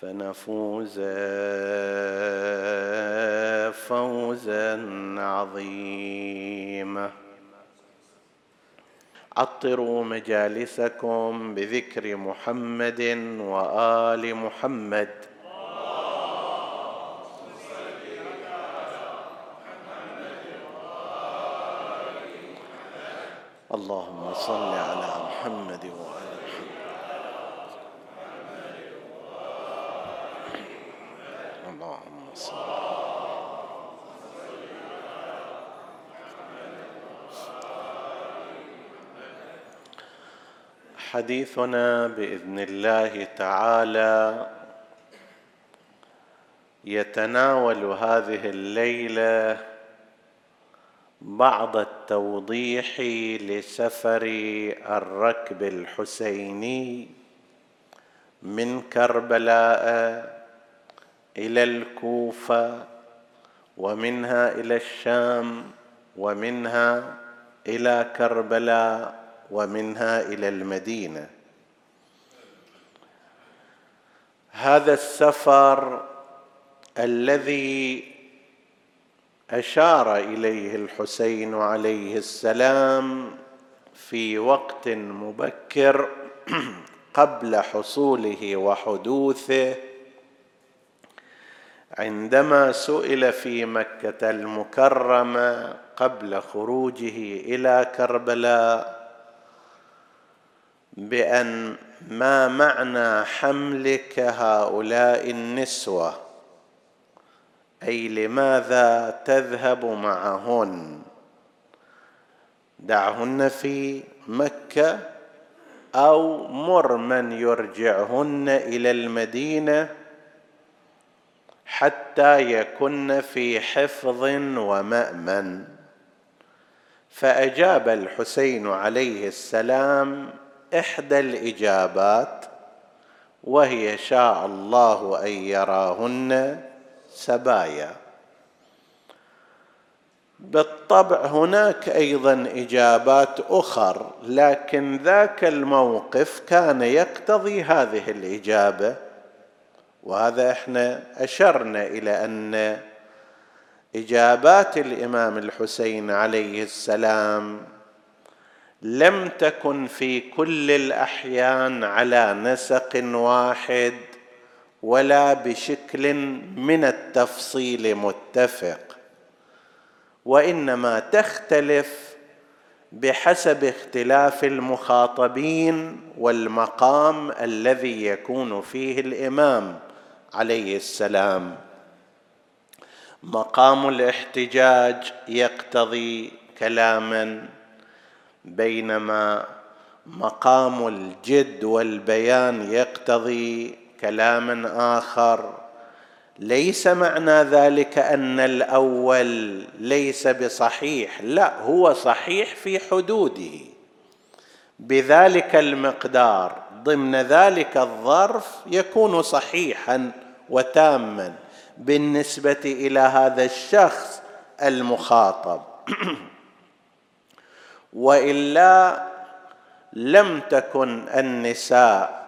فنفوز فوزا عظيما. عطروا مجالسكم بذكر محمد وآل محمد. اللهم صل على محمد وآل محمد اللهم صل حديثنا بإذن الله تعالى. يتناول هذه الليلة بعض التوضيح لسفر الركب الحسيني من كربلاء إلى الكوفة ومنها إلى الشام ومنها إلى كربلاء. ومنها إلى المدينة. هذا السفر الذي أشار إليه الحسين عليه السلام في وقت مبكر قبل حصوله وحدوثه عندما سئل في مكة المكرمة قبل خروجه إلى كربلاء. بأن ما معنى حملك هؤلاء النسوة؟ أي لماذا تذهب معهن؟ دعهن في مكة أو مر من يرجعهن إلى المدينة حتى يكن في حفظ ومأمن؟ فأجاب الحسين عليه السلام إحدى الإجابات وهي شاء الله أن يراهن سبايا. بالطبع هناك أيضا إجابات أخر لكن ذاك الموقف كان يقتضي هذه الإجابة وهذا إحنا أشرنا إلى أن إجابات الإمام الحسين عليه السلام لم تكن في كل الأحيان على نسق واحد ولا بشكل من التفصيل متفق وإنما تختلف بحسب اختلاف المخاطبين والمقام الذي يكون فيه الإمام عليه السلام. مقام الاحتجاج يقتضي كلاما بينما مقام الجد والبيان يقتضي كلاما آخر. ليس معنى ذلك أن الأول ليس بصحيح لا هو صحيح في حدوده. بذلك المقدار ضمن ذلك الظرف يكون صحيحا وتاما بالنسبة إلى هذا الشخص المخاطب. وإلا لم تكن النساء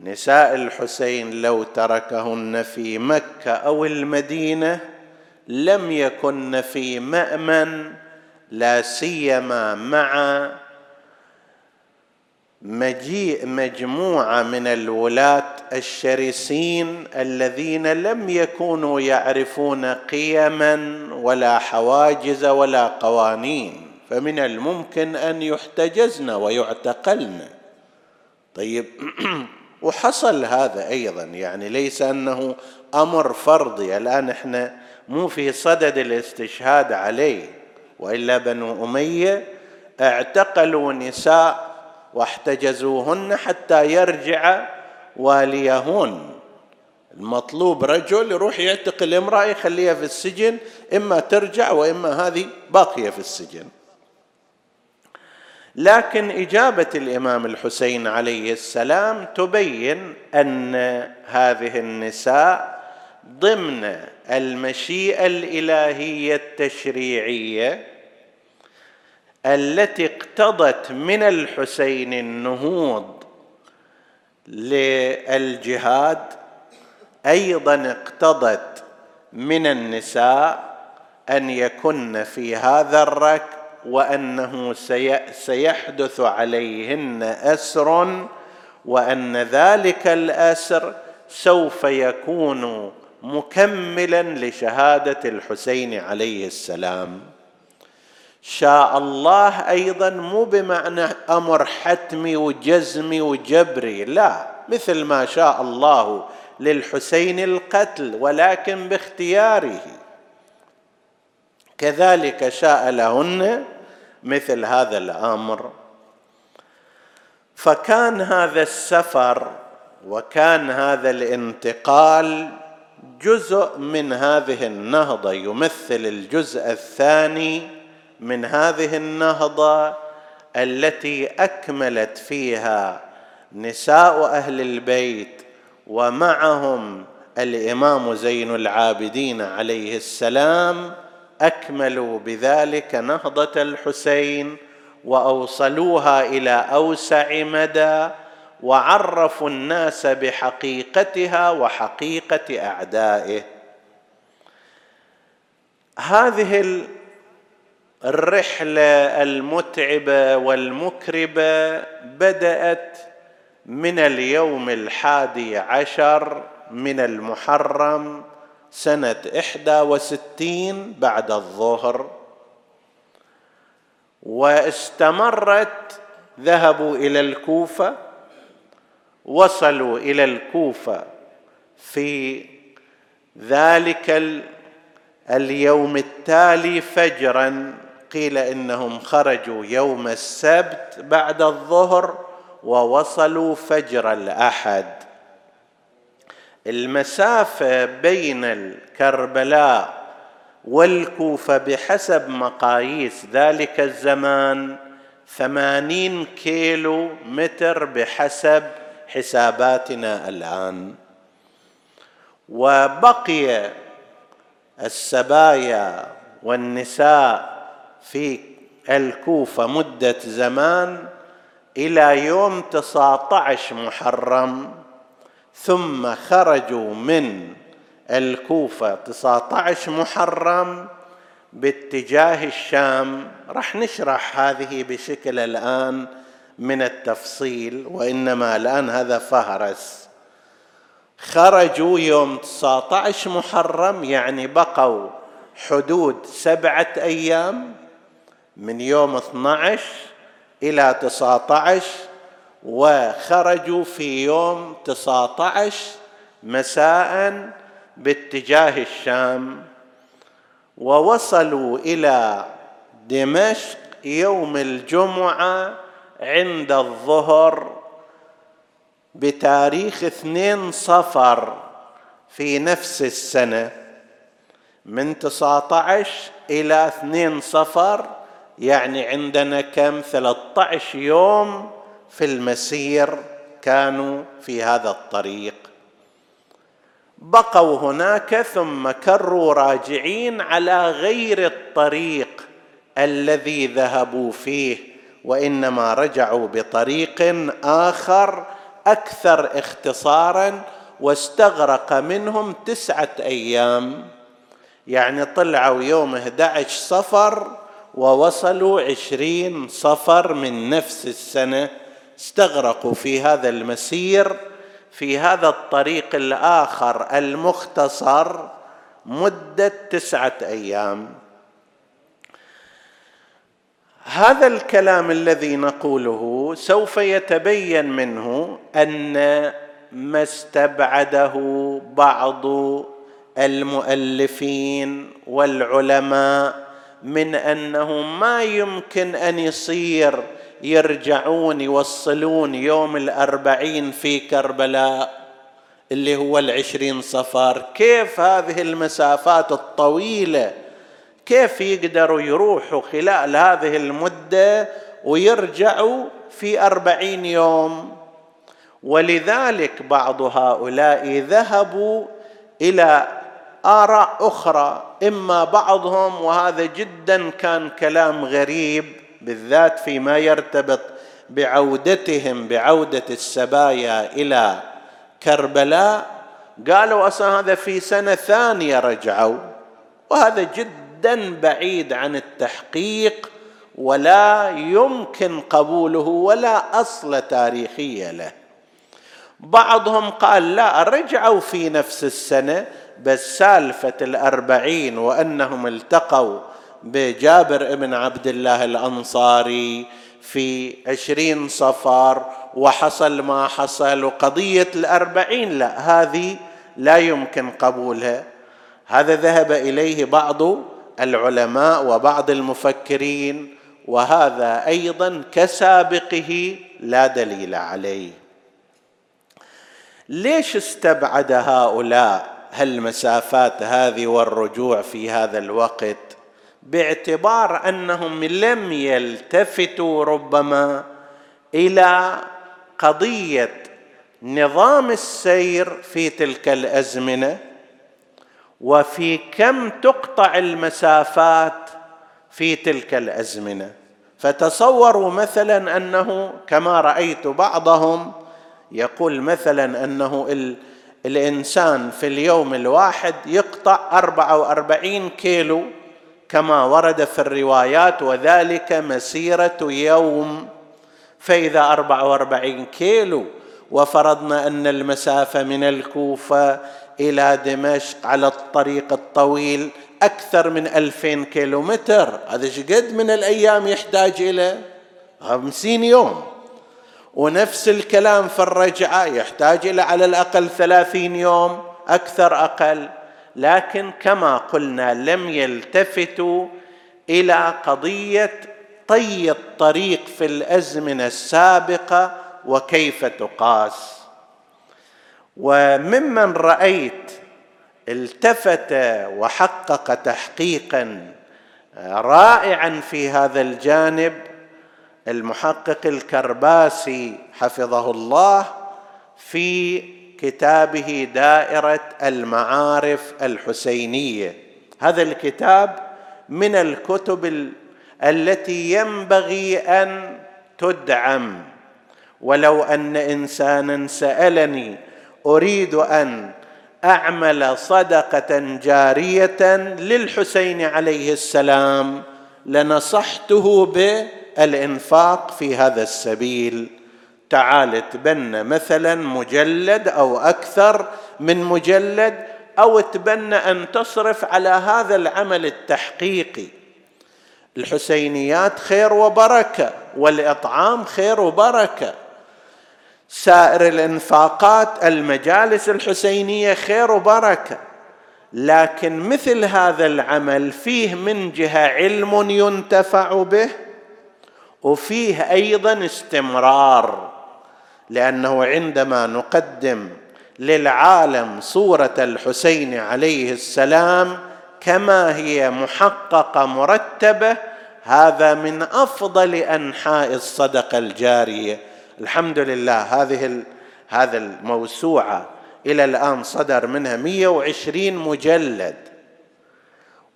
نساء الحسين لو تركهن في مكة أو المدينة لم يكن في مأمن لا سيما مع مجيء مجموعة من الولاة الشرسين الذين لم يكونوا يعرفون قيما ولا حواجز ولا قوانين. فمن الممكن أن يحتجزن ويعتقلن. طيب وحصل هذا أيضا يعني ليس أنه أمر فرضي الآن إحنا مو في صدد الاستشهاد عليه وإلا بنو أمية اعتقلوا نساء واحتجزوهن حتى يرجع واليهن. المطلوب رجل يروح يعتقل امرأة يخليها في السجن إما ترجع وإما هذه باقية في السجن. لكن إجابة الإمام الحسين عليه السلام تبين أن هذه النساء ضمن المشيئة الإلهية التشريعية التي اقتضت من الحسين النهوض للجهاد أيضا اقتضت من النساء أن يكن في هذا الركب وأنه سيحدث عليهن أسر وأن ذلك الأسر سوف يكون مكملا لشهادة الحسين عليه السلام. شاء الله أيضا مو بمعنى أمر حتمي وجزمي وجبري لا مثل ما شاء الله للحسين القتل ولكن باختياره. كذلك شاء لهن مثل هذا الأمر. فكان هذا السفر وكان هذا الانتقال جزء من هذه النهضة يمثل الجزء الثاني من هذه النهضة التي أكملت فيها نساء أهل البيت ومعهم الإمام زين العابدين عليه السلام أكملوا بذلك نهضة الحسين وأوصلوها إلى أوسع مدى وعرفوا الناس بحقيقتها وحقيقة أعدائه. هذه الرحلة المتعبة والمكربة بدأت من اليوم الحادي عشر من المحرم سنة إحدى وستين بعد الظهر واستمرت ذهبوا إلى الكوفة وصلوا إلى الكوفة في ذلك اليوم التالي فجرا قيل إنهم خرجوا يوم السبت بعد الظهر ووصلوا فجر الأحد. المسافة بين الكربلاء والكوفة بحسب مقاييس ذلك الزمان ثمانين كيلو متر بحسب حساباتنا الآن. وبقي السبايا والنساء في الكوفة مدة زمان إلى يوم 19 محرم. ثم خرجوا من الكوفة 19 محرم باتجاه الشام. راح نشرح هذه بشكل الآن من التفصيل وإنما الآن هذا فهرس. خرجوا يوم 19 محرم يعني بقوا حدود سبعة أيام من يوم 12 إلى 19 وخرجوا في يوم 19 مساء باتجاه الشام ووصلوا إلى دمشق يوم الجمعة عند الظهر بتاريخ اثنين صفر في نفس السنة. من 19 إلى اثنين صفر يعني عندنا كم؟ 13 يوم في المسير كانوا في هذا الطريق. بقوا هناك ثم كروا راجعين على غير الطريق الذي ذهبوا فيه وإنما رجعوا بطريق آخر أكثر اختصارا واستغرق منهم تسعة أيام. يعني طلعوا يوم 11 صفر ووصلوا عشرين صفر من نفس السنة. استغرقوا في هذا المسير في هذا الطريق الآخر المختصر مدة تسعة أيام. هذا الكلام الذي نقوله سوف يتبين منه أن ما استبعده بعض المؤلفين والعلماء من أنه ما يمكن أن يصير يرجعون يوصلون يوم الأربعين في كربلاء اللي هو العشرين صفار. كيف هذه المسافات الطويلة؟ كيف يقدروا يروحوا خلال هذه المدة ويرجعوا في أربعين يوم؟ ولذلك بعض هؤلاء ذهبوا إلى آراء أخرى إما بعضهم وهذا جدا كان كلام غريب بالذات فيما يرتبط بعودتهم بعودة السبايا إلى كربلاء. قالوا أصلا هذا في سنة ثانية رجعوا وهذا جدا بعيد عن التحقيق ولا يمكن قبوله ولا أصل تاريخي له. بعضهم قال لا رجعوا في نفس السنة بس سالفة الأربعين وأنهم التقوا بجابر بن عبد الله الأنصاري في عشرين صفر وحصل ما حصل وقضية الأربعين لا هذه لا يمكن قبولها. هذا ذهب إليه بعض العلماء وبعض المفكرين وهذا أيضا كسابقه لا دليل عليه. ليش استبعد هؤلاء هالمسافات هذه والرجوع في هذا الوقت؟ باعتبار أنهم لم يلتفتوا ربما إلى قضية نظام السير في تلك الأزمنة وفي كم تقطع المسافات في تلك الأزمنة. فتصوروا مثلا أنه كما رأيت بعضهم يقول مثلا أنه الإنسان في اليوم الواحد يقطع 44 كيلو كما ورد في الروايات وذلك مسيرة يوم. فإذا أربع وأربعين كيلو وفرضنا أن المسافة من الكوفة إلى دمشق على الطريق الطويل أكثر من ألفين كيلو متر هذا شقد من الأيام يحتاج إلى؟ خمسين يوم. ونفس الكلام في الرجعة يحتاج إلى على الأقل ثلاثين يوم أكثر أقل. لكن كما قلنا لم يلتفتوا إلى قضية طي الطريق في الأزمنة السابقة وكيف تقاس. وممن رأيت التفت وحقق تحقيقا رائعا في هذا الجانب المحقق الكرباسي حفظه الله في كتابه دائرة المعارف الحسينية. هذا الكتاب من الكتب التي ينبغي أن تدعم. ولو أن إنسانا سألني أريد أن أعمل صدقة جارية للحسين عليه السلام لنصحته بالإنفاق في هذا السبيل. تعال تبنى مثلا مجلد أو أكثر من مجلد أو تبنى أن تصرف على هذا العمل التحقيقي. الحسينيات خير وبركة والإطعام خير وبركة. سائر الإنفاقات المجالس الحسينية خير وبركة. لكن مثل هذا العمل فيه من جهة علم ينتفع به وفيه أيضا استمرار. لأنه عندما نقدم للعالم صورة الحسين عليه السلام كما هي محققه مرتبة هذا من أفضل أنحاء الصدقه الجاريه الحمد لله هذه هذا الموسوعة إلى الآن صدر منها 120 مجلد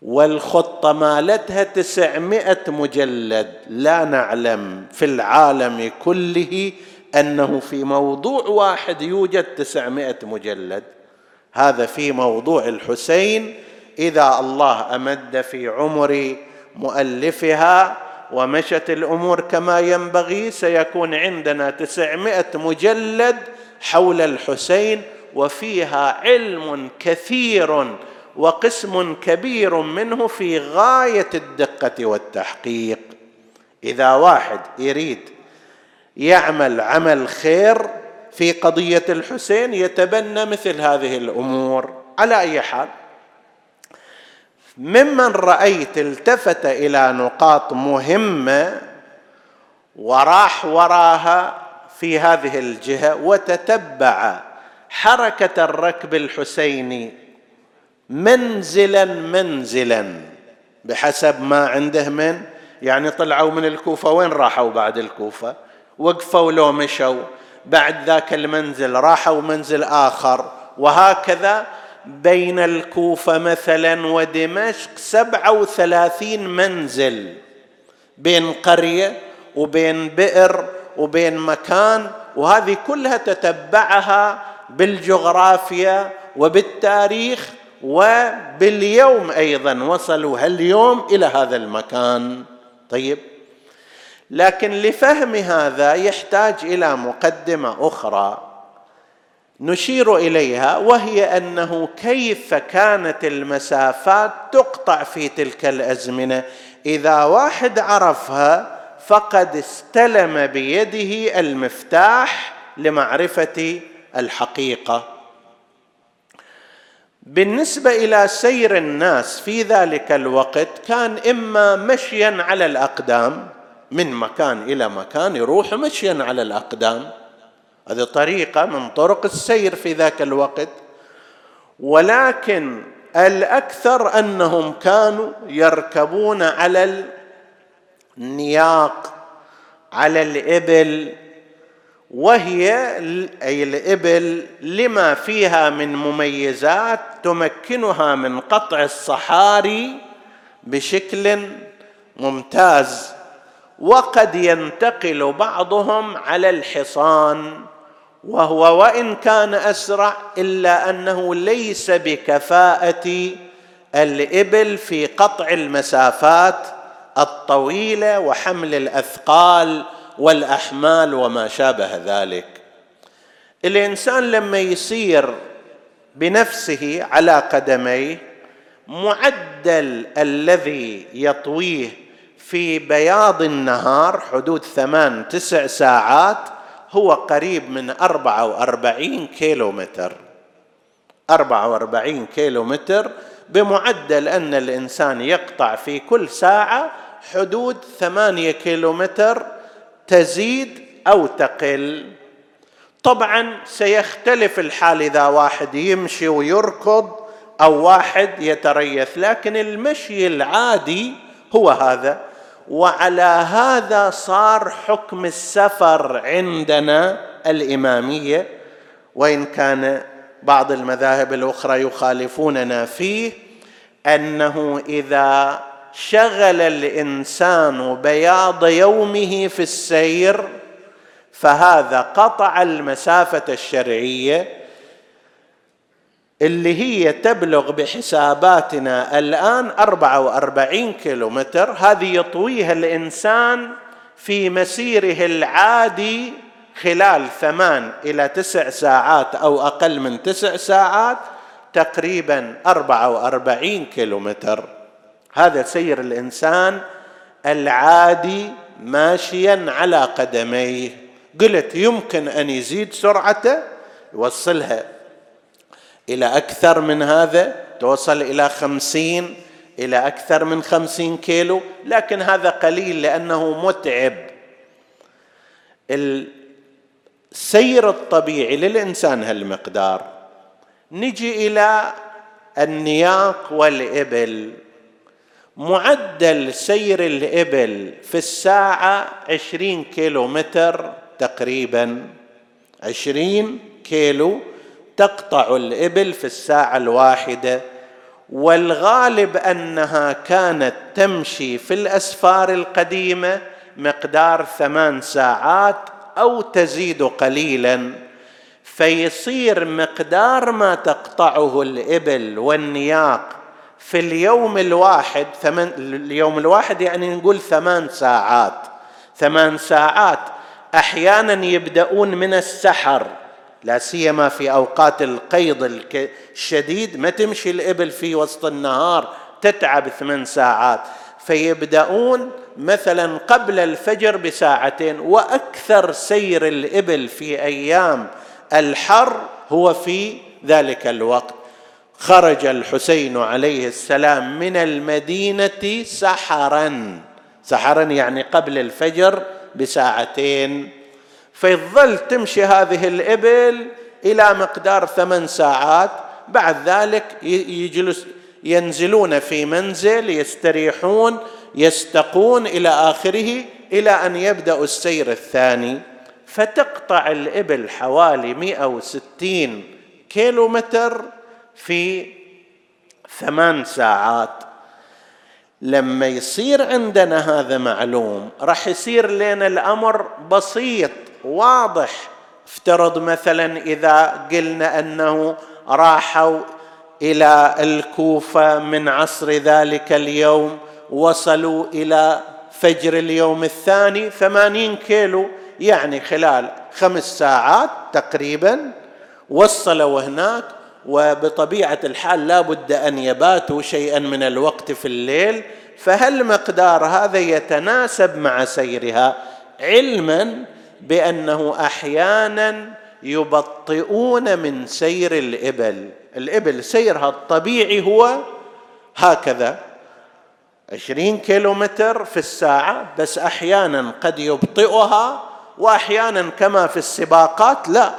والخطة مالتها تسعمائة مجلد. لا نعلم في العالم كله أنه في موضوع واحد يوجد تسعمائة مجلد. هذا في موضوع الحسين إذا الله أمد في عمر مؤلفها ومشت الأمور كما ينبغي سيكون عندنا تسعمائة مجلد حول الحسين وفيها علم كثير وقسم كبير منه في غاية الدقة والتحقيق. إذا واحد يريد يعمل عمل خير في قضية الحسين يتبنى مثل هذه الأمور. على أي حال ممن رأيت التفت إلى نقاط مهمة وراح وراها في هذه الجهة وتتبع حركة الركب الحسيني منزلا منزلا بحسب ما عنده من يعني طلعوا من الكوفة وين راحوا بعد الكوفة؟ وقفوا لو مشوا. بعد ذاك المنزل راحوا منزل آخر. وهكذا بين الكوفة مثلا ودمشق سبعة وثلاثين منزل. بين قرية وبين بئر وبين مكان. وهذه كلها تتبعها بالجغرافيا وبالتاريخ وباليوم أيضا. وصلوا هاليوم إلى هذا المكان. طيب. لكن لفهم هذا يحتاج إلى مقدمة أخرى نشير إليها وهي أنه كيف كانت المسافات تقطع في تلك الأزمنة؟ إذا واحد عرفها فقد استلم بيده المفتاح لمعرفة الحقيقة. بالنسبة إلى سير الناس في ذلك الوقت كان إما مشيا على الأقدام من مكان إلى مكان يروح مشيا على الأقدام. هذه طريقة من طرق السير في ذاك الوقت. ولكن الأكثر أنهم كانوا يركبون على النياق على الإبل وهي أي الإبل لما فيها من مميزات تمكنها من قطع الصحاري بشكل ممتاز. وقد ينتقل بعضهم على الحصان وهو وإن كان أسرع إلا أنه ليس بكفاءة الإبل في قطع المسافات الطويلة وحمل الأثقال والأحمال وما شابه ذلك. الإنسان لما يسير بنفسه على قدميه معدل الذي يطويه في بياض النهار حدود ثمان تسع ساعات هو قريب من أربعة وأربعين كيلو متر أربعة وأربعين كيلو متر بمعدل أن الإنسان يقطع في كل ساعة حدود ثمانية كيلو متر تزيد أو تقل. طبعا سيختلف الحال إذا واحد يمشي ويركض أو واحد يتريث لكن المشي العادي هو هذا. وعلى هذا صار حكم السفر عندنا الإمامية وإن كان بعض المذاهب الأخرى يخالفوننا فيه أنه إذا شغل الإنسان بياض يومه في السير فهذا قطع المسافة الشرعية اللي هي تبلغ بحساباتنا الآن 44 كيلومتر هذه يطويها الإنسان في مسيره العادي خلال ثمان إلى تسع ساعات أو أقل من تسع ساعات تقريبا 44 كيلومتر. هذا سير الإنسان العادي ماشيا على قدميه. قلت يمكن أن يزيد سرعته يوصلها. إلى أكثر من هذا توصل إلى خمسين إلى أكثر من خمسين كيلو لكن هذا قليل لأنه متعب. السير الطبيعي للإنسان هالمقدار. نجي إلى النياق والإبل. معدل سير الإبل في الساعة عشرين كيلو متر تقريبا. عشرين كيلو تقطع الإبل في الساعة الواحدة والغالب أنها كانت تمشي في الأسفار القديمة مقدار ثمان ساعات أو تزيد قليلا فيصير مقدار ما تقطعه الإبل والنياق في اليوم الواحد ثمن اليوم الواحد يعني نقول ثمان ساعات ثمان ساعات. أحيانا يبدأون من السحر. لا سيما في أوقات القيض الشديد ما تمشي الإبل في وسط النهار تتعب ثمان ساعات. فيبدأون مثلا قبل الفجر بساعتين وأكثر سير الإبل في أيام الحر هو في ذلك الوقت. خرج الحسين عليه السلام من المدينة سحرا. سحرا يعني قبل الفجر بساعتين. فيظل تمشي هذه الإبل إلى مقدار ثمان ساعات. بعد ذلك يجلس ينزلون في منزل يستريحون يستقون إلى آخره إلى أن يبدأ السير الثاني. فتقطع الإبل حوالي 160 كيلو متر في ثمان ساعات. لما يصير عندنا هذا معلوم راح يصير لنا الأمر بسيط. واضح. افترض مثلا إذا قلنا أنه راحوا إلى الكوفة من عصر ذلك اليوم وصلوا إلى فجر اليوم الثاني ثمانين كيلو يعني خلال خمس ساعات تقريبا. وصلوا هناك وبطبيعة الحال لا بد أن يباتوا شيئا من الوقت في الليل. فهل مقدار هذا يتناسب مع سيرها؟ علما بأنه أحيانا يبطئون من سير الإبل. الإبل سيرها الطبيعي هو هكذا. عشرين كيلو متر في الساعة بس أحيانا قد يبطئها وأحيانا كما في السباقات لا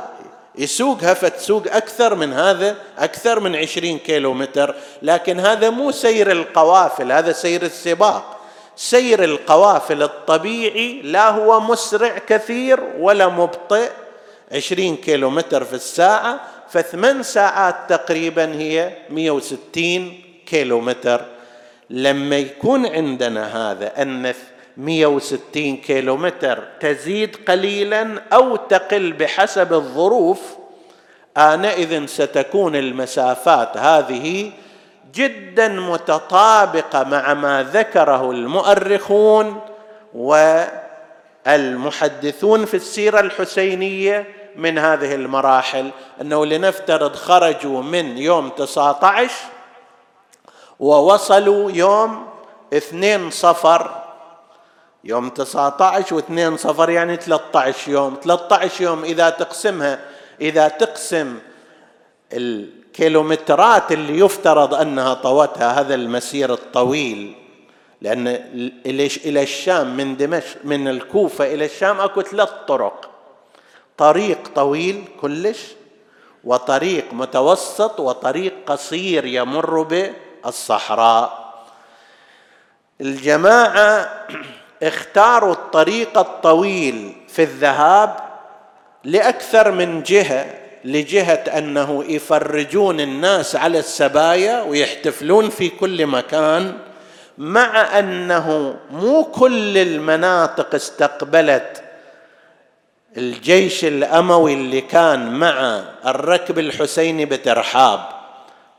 يسوقها فتسوق أكثر من هذا أكثر من عشرين كيلو متر لكن هذا مو سير القوافل هذا سير السباق. سير القوافل الطبيعي لا هو مسرع كثير ولا مبطئ. عشرين كيلو متر في الساعة فثمان ساعات تقريبا هي 160 كيلو متر لما يكون عندنا هذا أن 160 كيلو متر تزيد قليلا أو تقل بحسب الظروف آنئذ ستكون المسافات هذه جدا متطابقة مع ما ذكره المؤرخون والمحدثون في السيرة الحسينية من هذه المراحل أنه لنفترض خرجوا من يوم 19 ووصلوا يوم اثنين صفر. يوم 19 واثنين صفر يعني 13 يوم. 13 يوم إذا تقسمها إذا تقسم الكيلومترات اللي يفترض أنها طوتها هذا المسير الطويل. لأن إلى الشام من دمشق من الكوفة إلى الشام أكو ثلاث طرق. طريق طويل كلش وطريق متوسط وطريق قصير يمر بالصحراء. الجماعة اختاروا الطريق الطويل في الذهاب لأكثر من جهة. لجهة أنه يفرجون الناس على السبايا ويحتفلون في كل مكان مع أنه مو كل المناطق استقبلت الجيش الأموي اللي كان مع الركب الحسيني بترحاب.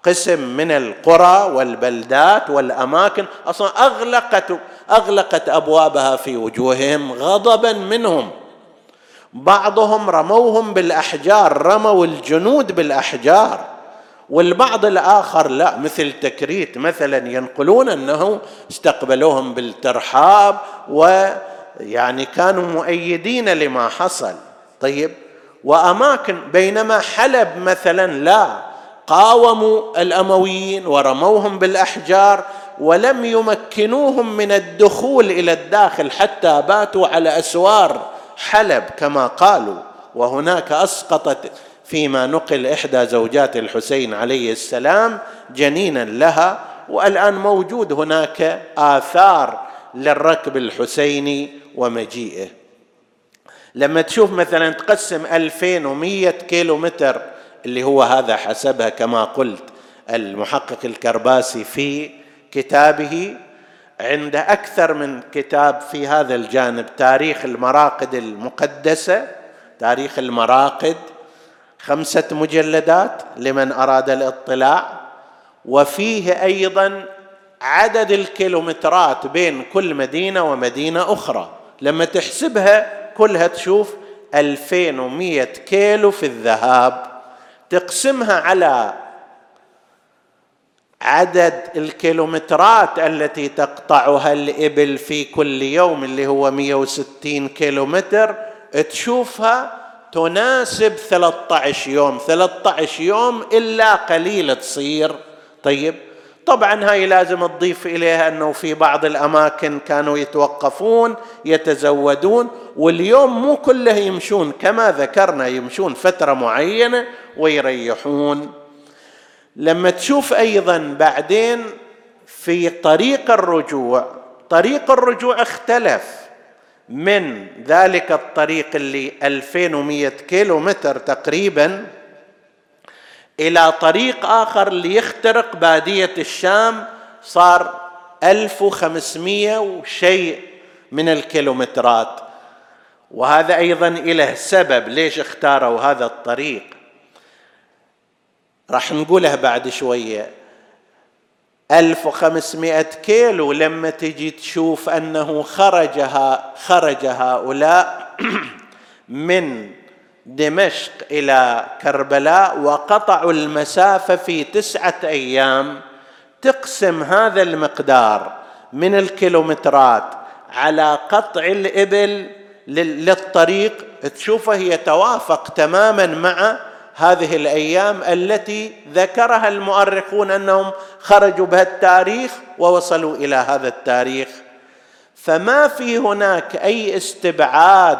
قسم من القرى والبلدات والأماكن أصلا اغلقت أغلقت أبوابها في وجوههم غضبا منهم. بعضهم رموهم بالأحجار رموا الجنود بالأحجار والبعض الآخر لا مثل تكريت مثلا ينقلون أنه استقبلوهم بالترحاب و يعني كانوا مؤيدين لما حصل. طيب وأماكن بينما حلب مثلا لا قاوموا الأمويين ورموهم بالأحجار ولم يمكنوهم من الدخول إلى الداخل حتى باتوا على أسوار حلب كما قالوا وهناك أسقطت فيما نقل إحدى زوجات الحسين عليه السلام جنينا لها والآن موجود هناك آثار للركب الحسيني ومجيئه. لما تشوف مثلا تقسم 2100 كيلو متر اللي هو هذا حسبها كما قلت المحقق الكرباسي في كتابه عنده أكثر من كتاب في هذا الجانب تاريخ المراقد المقدسة تاريخ المراقد خمسة مجلدات لمن أراد الاطلاع وفيه أيضا عدد الكيلومترات بين كل مدينة ومدينة أخرى. لما تحسبها كلها تشوف 2100 كيلو في الذهاب تقسمها على عدد الكيلومترات التي تقطعها الإبل في كل يوم اللي هو 160 كيلومتر تشوفها تناسب 13 يوم. 13 يوم إلا قليل تصير. طيب طبعا هاي لازم تضيف إليها إنه في بعض الأماكن كانوا يتوقفون يتزودون واليوم مو كله يمشون. كما ذكرنا يمشون فترة معينة ويريحون. لما تشوف أيضا بعدين في طريق الرجوع طريق الرجوع اختلف من ذلك الطريق اللي 2100 كيلو متر تقريبا إلى طريق آخر ليخترق بادية الشام صار 1500 وشيء من الكيلومترات. وهذا أيضا له سبب ليش اختاروا هذا الطريق. راح نقولها بعد شوية. 1500 كيلو لما تجي تشوف أنه خرجها خرج هؤلاء من دمشق إلى كربلاء وقطعوا المسافة في تسعة أيام. تقسم هذا المقدار من الكيلومترات على قطع الإبل للطريق. تشوفه يتوافق تماما مع هذه الأيام التي ذكرها المؤرخون أنهم خرجوا بها التاريخ ووصلوا إلى هذا التاريخ. فما في هناك أي استبعاد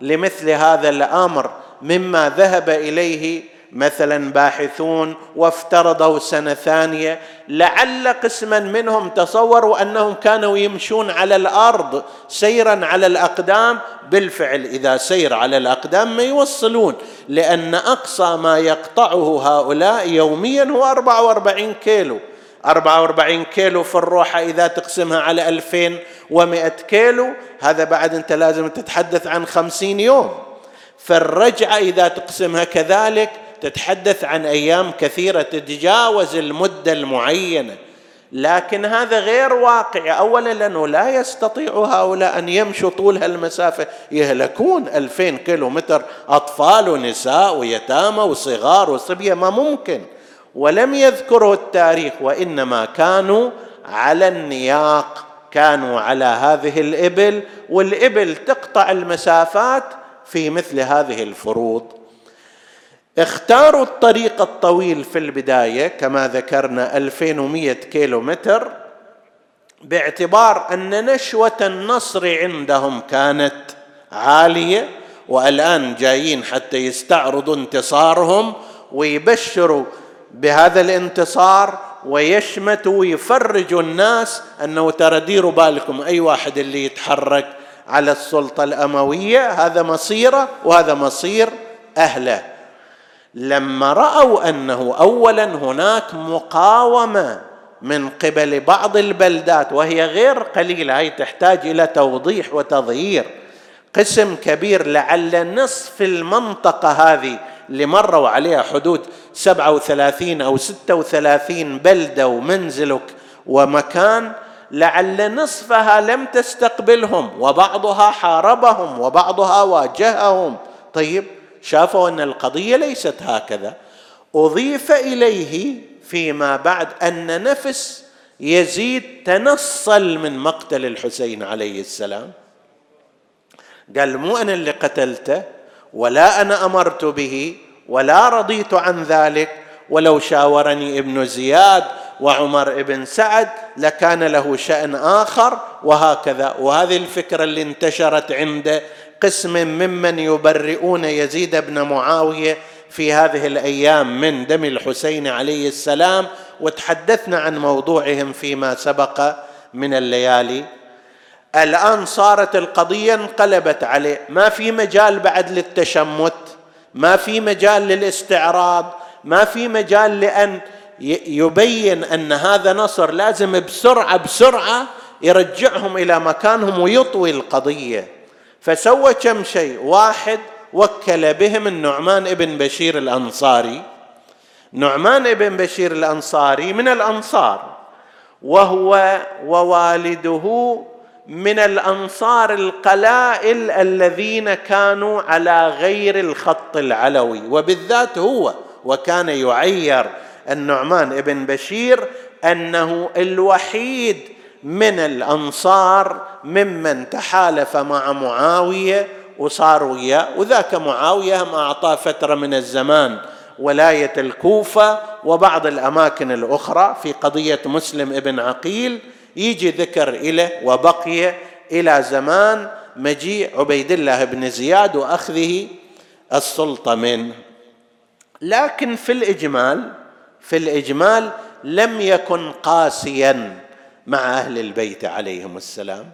لمثل هذا الأمر مما ذهب إليه مثلا باحثون وافترضوا سنة ثانية لعل قسما منهم تصوروا أنهم كانوا يمشون على الأرض سيرا على الأقدام. بالفعل إذا سير على الأقدام ما يوصلون لأن أقصى ما يقطعه هؤلاء يوميا هو 44 كيلو. 44 كيلو في الروحة إذا تقسمها على 2100 كيلو هذا بعد أنت لازم تتحدث عن 50 يوم. فالرجعة إذا تقسمها كذلك تتحدث عن أيام كثيرة تتجاوز المدة المعينة. لكن هذا غير واقع. اولا لأنه لا يستطيع هؤلاء أن يمشوا طول هالمسافة. يهلكون ألفين كيلو متر أطفال ونساء ويتامى وصغار وصبية. ما ممكن. ولم يذكره التاريخ وإنما كانوا على النياق. كانوا على هذه الإبل. والإبل تقطع المسافات في مثل هذه الفروض. اختاروا الطريق الطويل في البداية كما ذكرنا 2100 كيلو متر باعتبار أن نشوة النصر عندهم كانت عالية والآن جايين حتى يستعرضوا انتصارهم ويبشروا بهذا الانتصار ويشمتوا ويفرجوا الناس أنه ترى ديروا بالكم أي واحد اللي يتحرك على السلطة الأموية هذا مصيره وهذا مصير أهله. لما رأوا أنه اولا هناك مقاومة من قبل بعض البلدات وهي غير قليلة هي تحتاج إلى توضيح وتظهير قسم كبير لعل نصف المنطقة هذه اللي مروا عليها حدود 37 أو 36 بلدة ومنزلك ومكان لعل نصفها لم تستقبلهم وبعضها حاربهم وبعضها واجههم. طيب شافوا أن القضية ليست هكذا. أضيف إليه فيما بعد أن نفس يزيد تنصل من مقتل الحسين عليه السلام. قال مو أنا اللي قتلته ولا أنا أمرت به ولا رضيت عن ذلك ولو شاورني ابن زياد وعمر بن سعد لكان له شأن آخر وهكذا. وهذه الفكرة اللي انتشرت عند قسم ممن يبرئون يزيد بن معاوية في هذه الأيام من دم الحسين عليه السلام وتحدثنا عن موضوعهم فيما سبق من الليالي. الآن صارت القضية انقلبت عليه. ما في مجال بعد للتشمت ما في مجال للاستعراض ما في مجال لأن يبين أن هذا نصر لازم بسرعة بسرعة يرجعهم إلى مكانهم ويطوي القضية. فسوى كم شيء. واحد وكل بهم النعمان ابن بشير الأنصاري. نعمان بن بشير الأنصاري من الأنصار وهو ووالده من الأنصار القلائل الذين كانوا على غير الخط العلوي. وبالذات هو وكان يعير النعمان بن بشير أنه الوحيد من الأنصار ممن تحالف مع معاوية وصار وياه. وذاك معاوية ما أعطاه فترة من الزمان ولاية الكوفة وبعض الأماكن الأخرى في قضية مسلم ابن عقيل. يجي ذكر إليه وبقي إلى زمان مجيء عبيد الله بن زياد وأخذه السلطة منه. لكن في الإجمال في الإجمال لم يكن قاسيا مع أهل البيت عليهم السلام.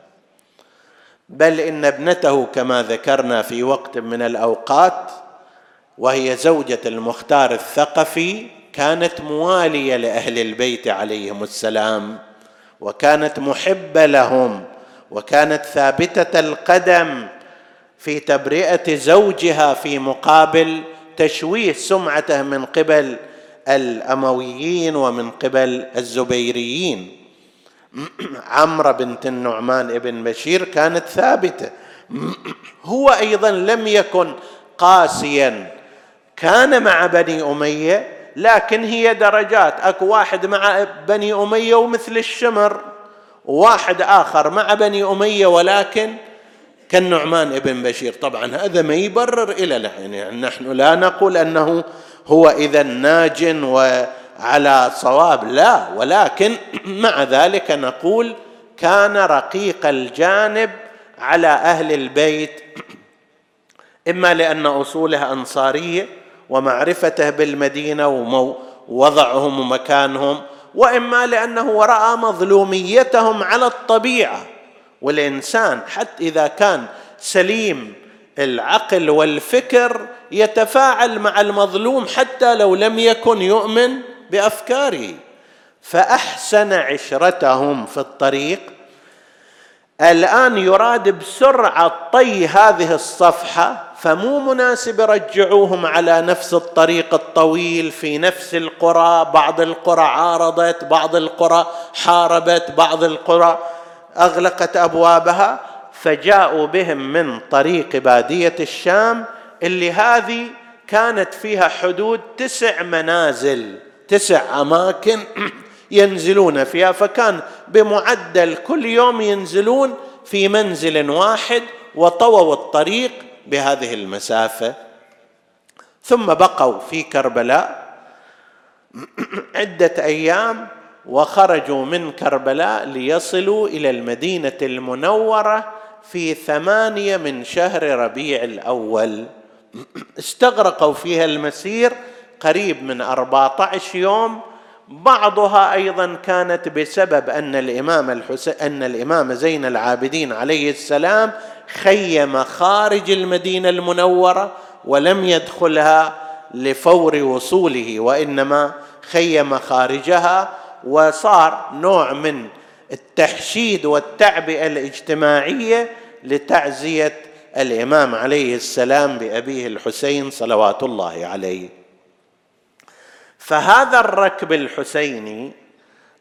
بل إن ابنته كما ذكرنا في وقت من الأوقات وهي زوجة المختار الثقفي كانت موالية لأهل البيت عليهم السلام وكانت محبه لهم وكانت ثابتة القدم في تبرئة زوجها في مقابل تشويه سمعته من قبل الأمويين ومن قبل الزبيريين. عمرة بنت النعمان ابن بشير كانت ثابتة. هو أيضا لم يكن قاسيا. كان مع بني أمية لكن هي درجات. أكو واحد مع بني أمية ومثل الشمر. وواحد آخر مع بني أمية ولكن كالنعمان ابن بشير. طبعا هذا ما يبرر إلى الحين. يعني نحن لا نقول أنه هو إذا ناج وعلى صواب. لا ولكن مع ذلك نقول كان رقيق الجانب على أهل البيت إما لأن اصولها انصاريه ومعرفته بالمدينة ووضعهم ومكانهم وإما لأنه رأى مظلوميتهم على الطبيعة. والإنسان حتى إذا كان سليم العقل والفكر يتفاعل مع المظلوم حتى لو لم يكن يؤمن بأفكاره. فأحسن عشرتهم في الطريق. الآن يراد بسرعة طي هذه الصفحة فمو مناسب يرجعوهم على نفس الطريق الطويل في نفس القرى. بعض القرى عارضت بعض القرى حاربت بعض القرى أغلقت أبوابها. فجاءوا بهم من طريق بادية الشام اللي هذه كانت فيها حدود تسع منازل تسع أماكن ينزلون فيها. فكان بمعدل كل يوم ينزلون في منزل واحد وطووا الطريق بهذه المسافة. ثم بقوا في كربلاء عدة أيام وخرجوا من كربلاء ليصلوا إلى المدينة المنورة في ثمانية من شهر ربيع الأول. استغرقوا فيها المسير قريب من أربعة عشر يوم. بعضها أيضا كانت بسبب أن الإمام الحسين أن الإمام زين العابدين عليه السلام خيم خارج المدينة المنورة ولم يدخلها لفور وصوله وإنما خيم خارجها وصار نوع من التحشيد والتعبئه الاجتماعيه لتعزية الإمام عليه السلام بأبيه الحسين صلوات الله عليه. فهذا الركب الحسيني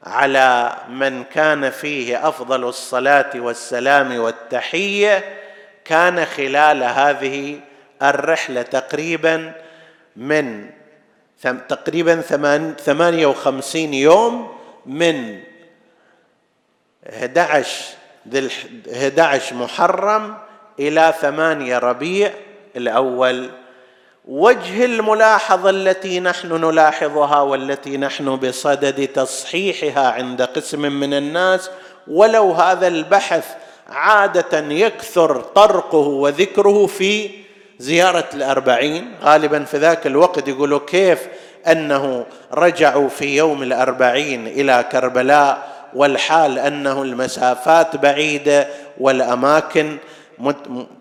على من كان فيه أفضل الصلاة والسلام والتحية كان خلال هذه الرحلة تقريبا من تقريبا ثمانية وخمسين يوم من 11 ذي 11 محرم إلى ثمانية ربيع الأول. وجه الملاحظة التي نحن نلاحظها والتي نحن بصدد تصحيحها عند قسم من الناس ولو هذا البحث عادة يكثر طرقه وذكره في زيارة الأربعين غالبا في ذاك الوقت يقولوا كيف أنه رجعوا في يوم الأربعين إلى كربلاء والحال أنه المسافات بعيدة والأماكن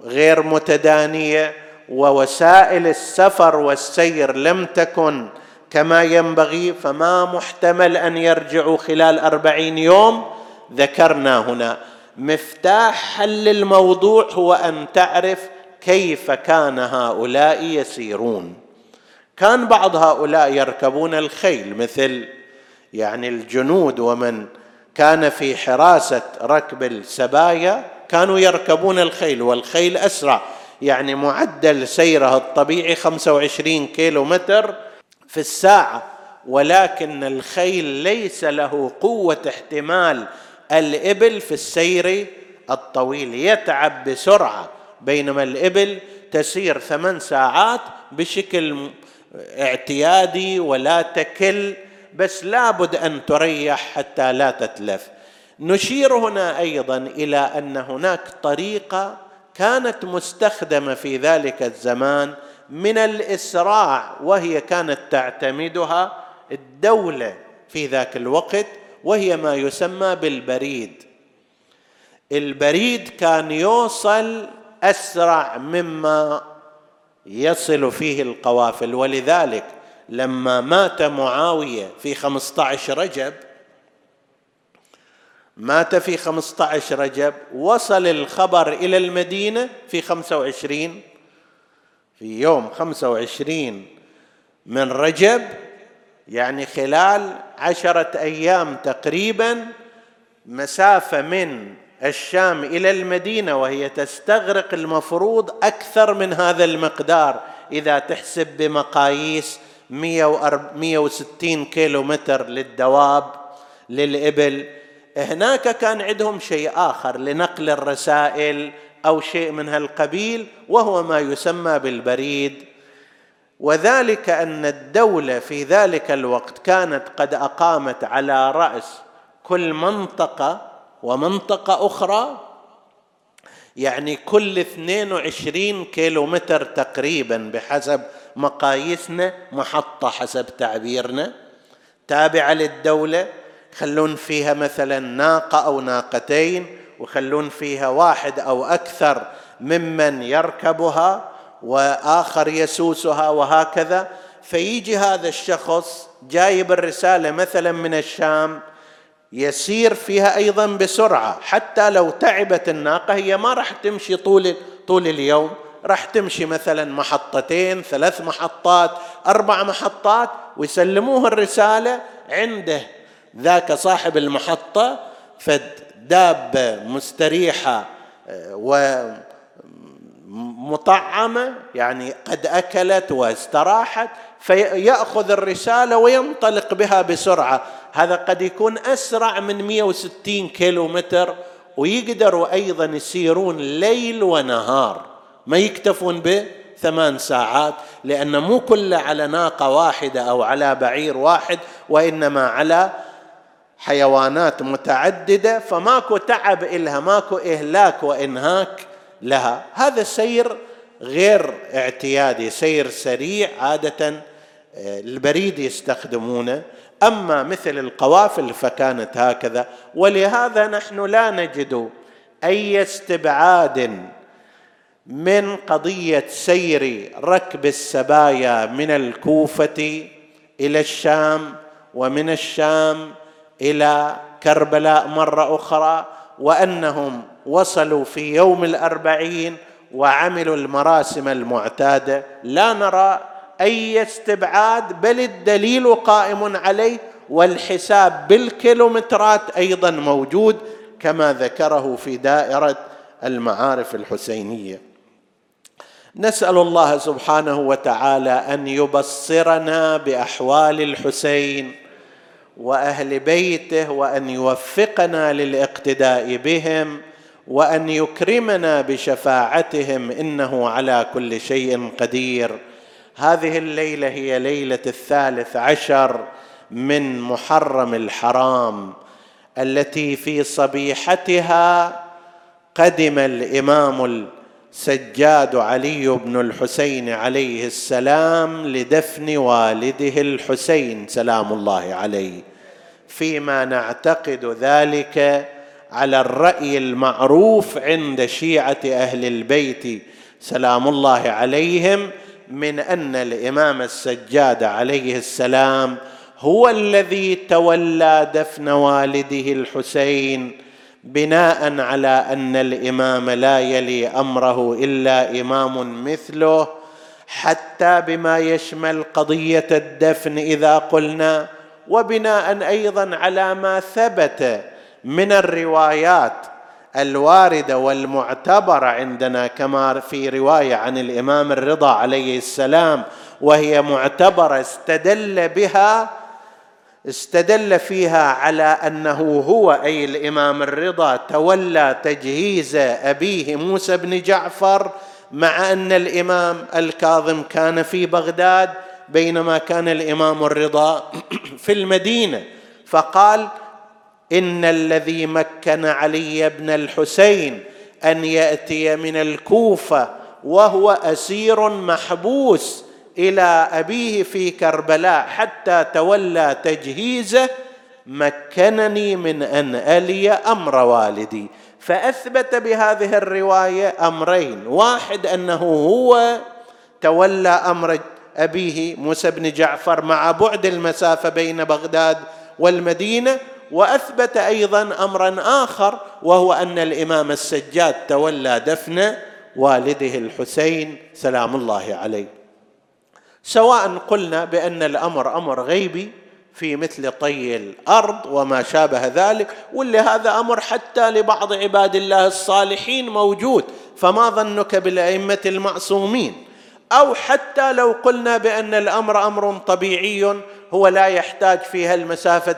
غير متدانية ووسائل السفر والسير لم تكن كما ينبغي فما محتمل أن يرجعوا خلال أربعين يوم ذكرنا هنا. مفتاح حل الموضوع هو أن تعرف كيف كان هؤلاء يسيرون. كان بعض هؤلاء يركبون الخيل مثل يعني الجنود ومن كان في حراسة ركب السبايا كانوا يركبون الخيل والخيل أسرع. يعني معدل سيره الطبيعي 25 كيلو متر في الساعة. ولكن الخيل ليس له قوة احتمال الإبل في السير الطويل. يتعب بسرعة بينما الإبل تسير ثمان ساعات بشكل اعتيادي ولا تكل بس لابد أن تريح حتى لا تتلف. نشير هنا أيضا إلى أن هناك طريقة كانت مستخدمة في ذلك الزمان من الإسراع وهي كانت تعتمدها الدولة في ذاك الوقت وهي ما يسمى بالبريد. البريد كان يوصل أسرع مما يصل فيه القوافل ولذلك لما مات معاوية في 15 رجب مات في 15 رجب وصل الخبر إلى المدينة في 25 في يوم 25 من رجب يعني خلال عشرة أيام تقريبا مسافة من الشام إلى المدينة وهي تستغرق المفروض أكثر من هذا المقدار إذا تحسب بمقاييس 160 كيلو متر للدواب للإبل. هناك كان عندهم شيء آخر لنقل الرسائل أو شيء من هالقبيل وهو ما يسمى بالبريد. وذلك أن الدولة في ذلك الوقت كانت قد أقامت على رأس كل منطقة ومنطقة أخرى يعني كل 22 كيلو متر تقريبا بحسب مقاييسنا محطة حسب تعبيرنا. تابعة للدولة يخلون فيها مثلا ناقة أو ناقتين ويخلون فيها واحد أو أكثر ممن يركبها وآخر يسوسها وهكذا. فيجي هذا الشخص جايب الرسالة مثلا من الشام يسير فيها أيضا بسرعة حتى لو تعبت الناقة هي ما راح تمشي طول طول اليوم. راح تمشي مثلا محطتين ثلاث محطات أربع محطات ويسلموه الرسالة عنده. ذاك صاحب المحطة فد دابة مستريحة آه، ومطعمة يعني قد أكلت واستراحت فيأخذ الرسالة وينطلق بها بسرعة. هذا قد يكون أسرع من 160 كيلو متر ويقدروا أيضا يسيرون ليل ونهار. ما يكتفون به ثمان ساعات لأن مو كله على ناقة واحدة أو على بعير واحد وإنما على حيوانات متعددة فماكو تعب إلها ماكو إهلاك وإنهاك لها. هذا سير غير اعتيادي سير سريع عادة آه، البريد يستخدمونه. أما مثل القوافل فكانت هكذا. ولهذا نحن لا نجد أي استبعاد من قضية سير ركب السبايا من الكوفة إلى الشام ومن الشام إلى كربلاء مرة أخرى وأنهم وصلوا في يوم الأربعين وعملوا المراسم المعتادة. لا نرى أي استبعاد بل الدليل قائم عليه والحساب بالكيلومترات أيضا موجود كما ذكره في دائرة المعارف الحسينية. نسأل الله سبحانه وتعالى أن يبصرنا بأحوال الحسين وأهل بيته وأن يوفقنا للاقتداء بهم وأن يكرمنا بشفاعتهم إنه على كل شيء قدير. هذه الليلة هي ليلة الثالث عشر من محرم الحرام التي في صبيحتها قدم الإمام السجاد علي بن الحسين عليه السلام لدفن والده الحسين سلام الله عليه. فيما نعتقد ذلك على الرأي المعروف عند شيعة أهل البيت سلام الله عليهم من أن الإمام السجاد عليه السلام هو الذي تولى دفن والده الحسين. بناء على أن الإمام لا يلي أمره إلا إمام مثله حتى بما يشمل قضية الدفن إذا قلنا وبناء أيضا على ما ثبت من الروايات الواردة والمعتبرة عندنا كما في رواية عن الإمام الرضا عليه السلام وهي معتبرة استدل بها استدل فيها على أنه هو أي الإمام الرضا تولى تجهيز أبيه موسى بن جعفر مع أن الإمام الكاظم كان في بغداد بينما كان الإمام الرضا في المدينة. فقال إن الذي مكن علي بن الحسين أن يأتي من الكوفة وهو أسير محبوس إلى أبيه في كربلاء حتى تولى تجهيزه مكنني من أن ألي أمر والدي. فأثبت بهذه الرواية أمرين. واحد أنه هو تولى أمر أبيه موسى بن جعفر مع بعد المسافة بين بغداد والمدينة وأثبت أيضا امرا آخر وهو أن الإمام السجاد تولى دفن والده الحسين. سلام الله عليه. سواء قلنا بأن الأمر أمر غيبي في مثل طي الأرض وما شابه ذلك واللي هذا أمر حتى لبعض عباد الله الصالحين موجود فما ظنك بالأئمة المعصومين؟ أو حتى لو قلنا بأن الأمر أمر طبيعي هو لا يحتاج فيها المسافة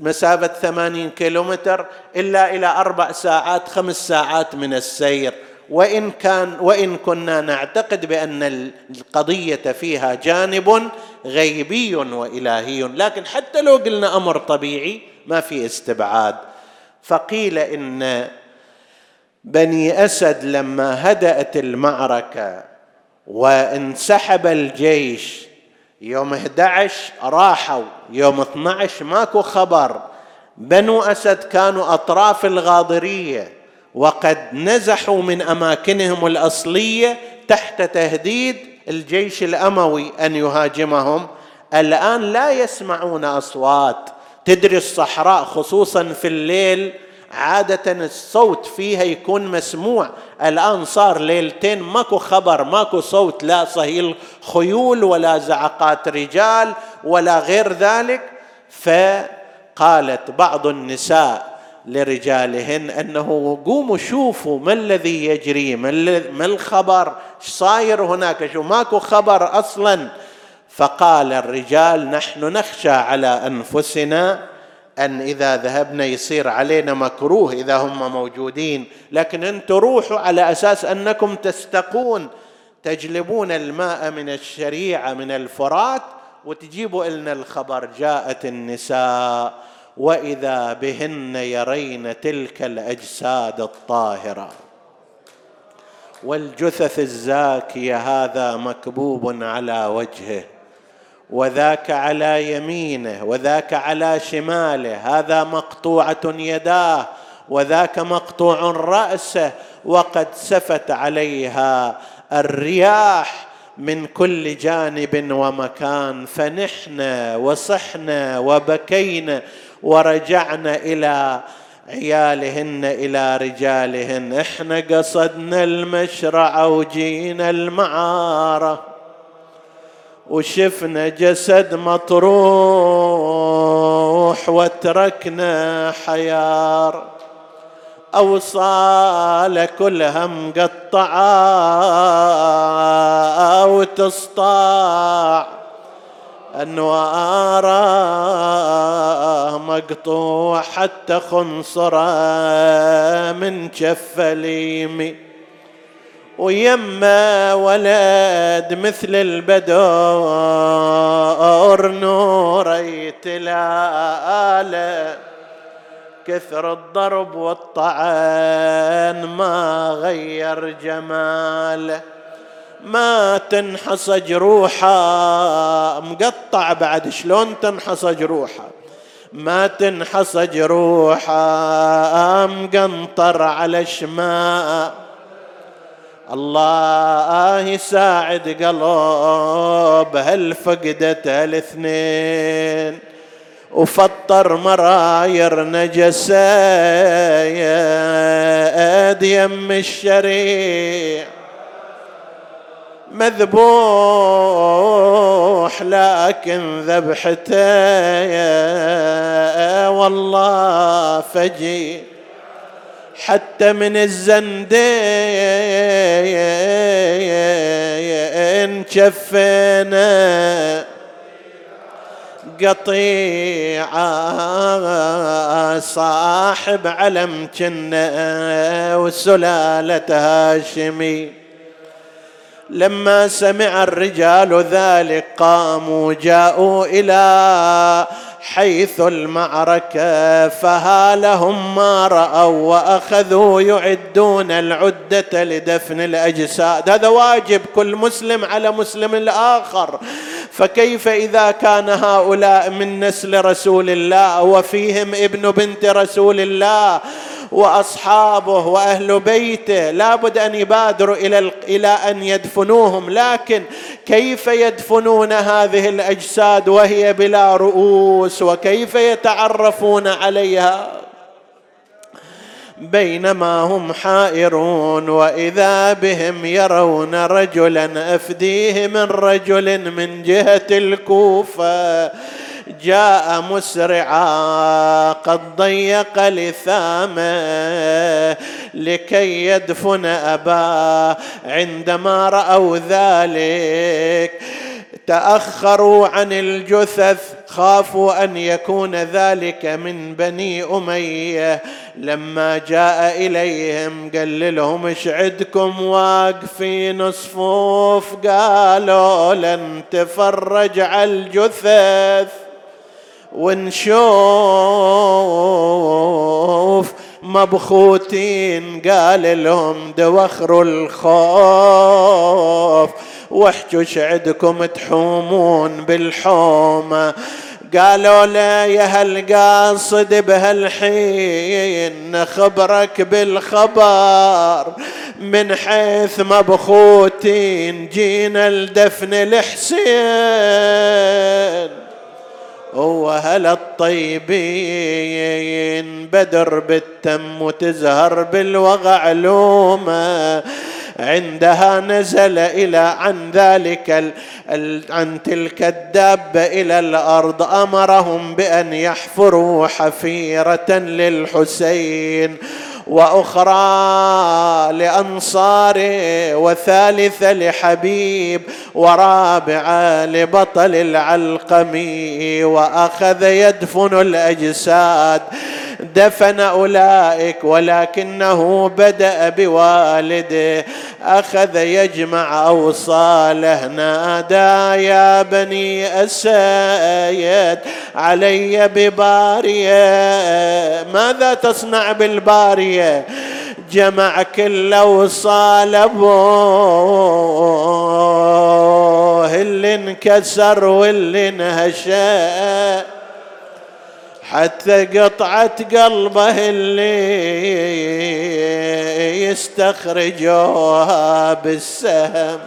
مسافة ثمانين كيلومتر إلا إلى أربع ساعات خمس ساعات من السير. وإن كان وإن كنا نعتقد بأن القضية فيها جانب غيبي وإلهي. لكن حتى لو قلنا أمر طبيعي ما في استبعاد. فقيل إن بني أسد لما هدأت المعركة وانسحب الجيش يوم 11 راحوا. يوم 12 ماكو خبر. بنو أسد كانوا أطراف الغاضرية. وقد نزحوا من أماكنهم الأصلية تحت تهديد الجيش الأموي أن يهاجمهم. الآن لا يسمعون أصوات تدري الصحراء خصوصا في الليل عادة الصوت فيها يكون مسموع. الآن صار ليلتين ماكو خبر ماكو صوت لا صهيل خيول ولا زعقات رجال ولا غير ذلك. فقالت بعض النساء لرجالهن أنه قوموا شوفوا ما الذي يجري ما الخبر صاير هناك؟ شو ماكو خبر أصلا؟ فقال الرجال نحن نخشى على أنفسنا أن إذا ذهبنا يصير علينا مكروه إذا هم موجودين لكن أنتم روحوا على أساس أنكم تستقون تجلبون الماء من الشريعة من الفرات وتجيبوا لنا الخبر جاءت النساء. واذا بهن يرين تلك الاجساد الطاهره والجثث الزاكيه هذا مكبوب على وجهه وذاك على يمينه وذاك على شماله هذا مقطوعه يداه وذاك مقطوع راسه وقد سفت عليها الرياح من كل جانب ومكان فنحن وصحنا وبكينا ورجعنا إلى عيالهن إلى رجالهن. إحنا قصدنا المشرع وجينا المعارة. وشفنا جسد مطروح وتركنا حيار. أوصال كلها مقطعة أنواره مقطوع حتى خنصره من كف اليمين ويما ولد مثل البدور نور يتلاله. كثر الضرب والطعن ما غير جماله. ما تنحص جروحه مقطع بعد شلون تنحص جروحه ما تنحص جروحه مقنطر على شماء الله يساعد قلب هالفقدة الاثنين. وفطر مراير نجسة يا يم الشريع. مذبوح لكن ذبحته والله فجي حتى من الزندين شفينا قطيعة صاحب علم جنة وسلالة هاشمي. لما سمع الرجال ذلك قاموا جاءوا إلى حيث المعركة فهالهم ما رأوا وأخذوا يعدون العدة لدفن الأجساد. هذا واجب كل مسلم على مسلم الآخر. فكيف إذا كان هؤلاء من نسل رسول الله وفيهم ابن بنت رسول الله؟ وأصحابه وأهل بيته. لابد أن يبادروا إلى إلى أن يدفنوهم. لكن كيف يدفنون هذه الأجساد وهي بلا رؤوس؟ وكيف يتعرفون عليها؟ بينما هم حائرون. وإذا بهم يرون رجلا أفديه من رجل من جهة الكوفة. جاء مسرعا قد ضيق لثامه لكي يدفن اباه عندما رأوا ذلك. تأخروا عن الجثث خافوا أن يكون ذلك من بني أمية. لما جاء إليهم قال لهم إيش عندكم واقفين صفوف قالوا لن تفرج على الجثث. ونشوف مبخوتين قال لهم دوخروا الخوف واحجوا عندكم تحومون بالحومة. قالوا لا يا هالقاصد بهالحين نخبرك بالخبر. من حيث مبخوتين جينا لدفن الحسين. وهل الطيبين بدر بالتم وتزهر بالوغى علومه؟ عندها نزل إلى عن ذلك عن تلك الدابة إلى الأرض أمرهم بأن يحفروا حفيرة للحسين. وأخرى لانصاره وثالثه لحبيب ورابعه لبطل العلقمي وأخذ يدفن الأجساد دفن أولئك ولكنه بدأ بوالده أخذ يجمع أوصاله نادى يا بني اسيد علي ببارية ماذا تصنع بالبارية؟ جمع كل أوصال أبوه اللي انكسر واللي انهشأ حتى قطعت قلبه اللي يستخرجوها بالسهم.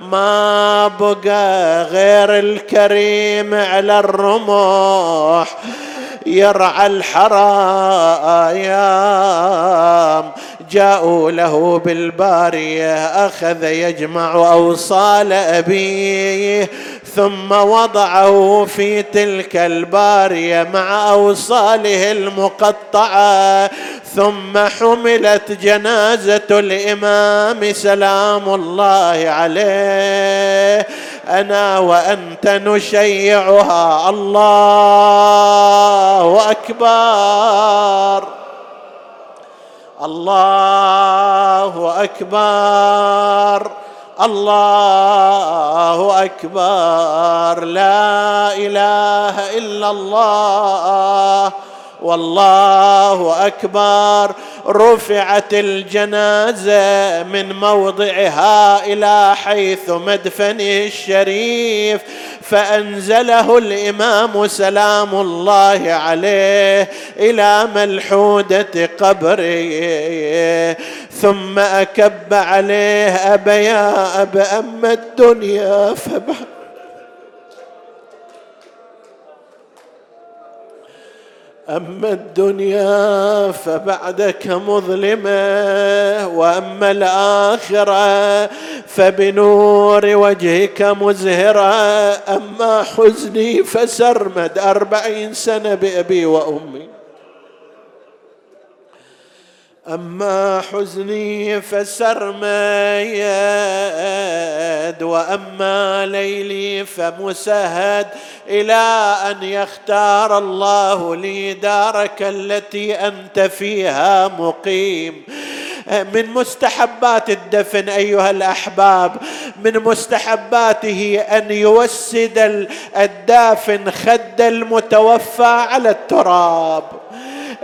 ما بقى غير الكريم على الرمح يرعى الحرايام جاءوا له بالبارية أخذ يجمع أوصال أبيه. ثم وضعه في تلك البارية مع أوصاله المقطعة ثم حملت جنازة الإمام سلام الله عليه. أنا وأنت نشيعها. الله أكبر. الله أكبر. الله أكبر. لا إله إلا الله. والله أكبر. رفعت الجنازة من موضعها إلى حيث مدفنه الشريف فأنزله الإمام سلام الله عليه إلى ملحودة قبره. ثم أكب عليه أبا يا ابا أما الدنيا فبعد أما الدنيا فبعدك مظلمة وأما الآخرة فبنور وجهك مزهرا أما حزني فسرمد أربعين سنة بأبي وأمي. أما حزني فسرميد وأما ليلي فمسهد إلى أن يختار الله لي دارك التي أنت فيها مقيم. من مستحبات الدفن أيها الأحباب من مستحباته أن يوسد الدافن خد المتوفى على التراب.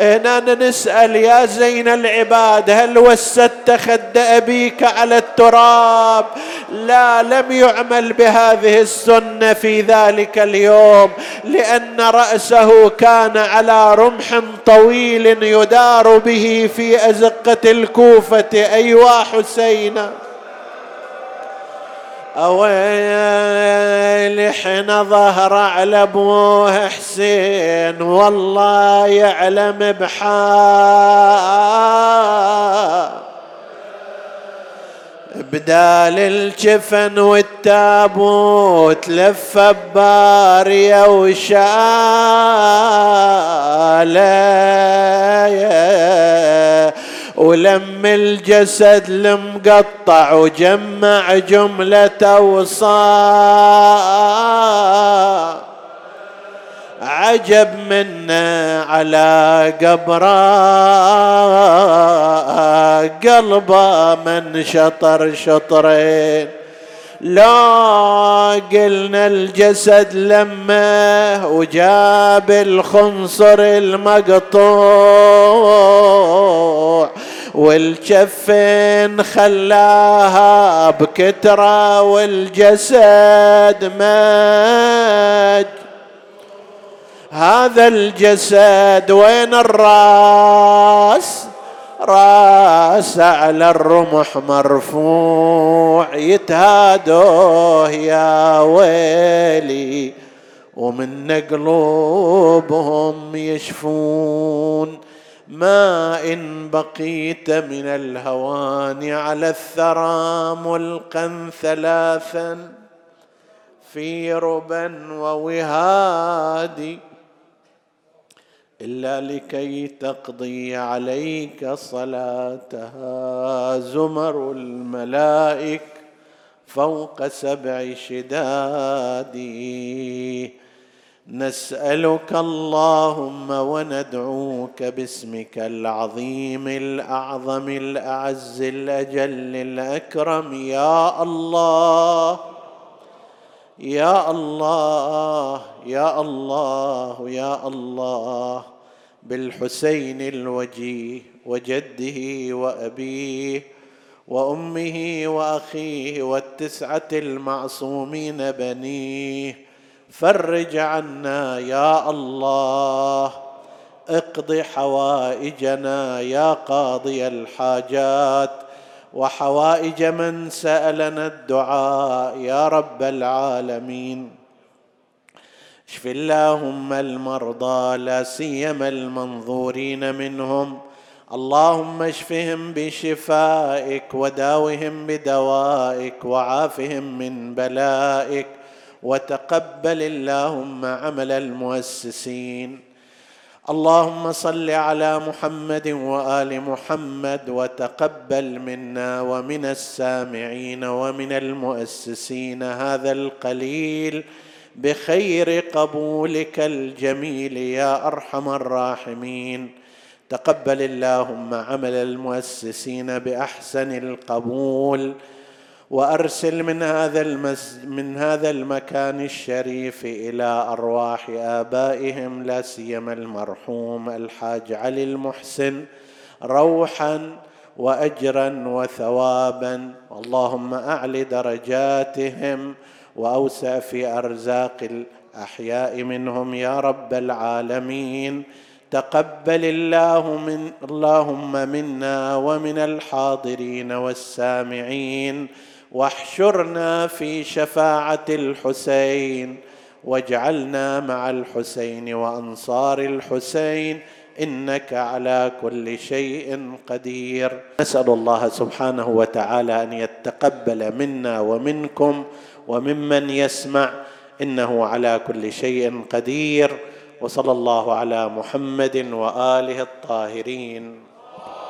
هنا نسأل يا زين العباد هل وسدت خد أبيك على التراب؟ لا لم يعمل بهذه السنة في ذلك اليوم لأن رأسه كان على رمح طويل يدار به في أزقة الكوفة أيوا حسينا. أويلي حين ظهر على أبوه حسين والله يعلم بحال بدال الجفن والتابوت لف بارية وشاله. ولم الجسد المقطع وجمع جملة وصار عجب منا على قبره قلبه من شطر شطرين. لا قلنا الجسد لما وجاب الخنصر المقطوع. والجفين خلاها بكترة والجسد ماج. هذا الجسد وين الراس؟ راس على الرمح مرفوع يتهادوه يا ويلي. ومن قلوبهم يشفون. ما إن بقيت من الهوان على الثرى ملقا ثلاثا في ربا ووهاد إلا لكي تقضي عليك صلاتها. زمر الملائك فوق سبع شداد. نسألك اللهم وندعوك باسمك العظيم الأعظم الأعز الأجل الأكرم. يا الله يا الله يا الله يا الله بالحسين الوجيه وجده وأبيه وأمه وأخيه والتسعة المعصومين بنيه فرج عنا يا الله. اقض حوائجنا يا قاضي الحاجات. وحوائج من سألنا الدعاء يا رب العالمين. اشف اللهم المرضى لا سيما المنظورين منهم. اللهم اشفهم بشفائك وداوهم بدوائك وعافهم من بلائك. وتقبل اللهم عمل المؤسسين. اللهم صل على محمد وآل محمد وتقبل منا ومن السامعين ومن المؤسسين هذا القليل بخير قبولك الجميل يا أرحم الراحمين. تقبل اللهم عمل المؤسسين بأحسن القبول. وأرسل من هذا المس من هذا المكان الشريف إلى أرواح آبائهم لا سيما المرحوم الحاج علي المحسن روحا واجرا وثوابا. اللهم أعل درجاتهم وأوسع في أرزاق الأحياء منهم يا رب العالمين. تقبل الله من اللهم منا ومن الحاضرين والسامعين. واحشرنا في شفاعة الحسين واجعلنا مع الحسين وأنصار الحسين إنك على كل شيء قدير. نسأل الله سبحانه وتعالى أن يتقبل منا ومنكم وممن يسمع إنه على كل شيء قدير وصلى الله على محمد وآله الطاهرين.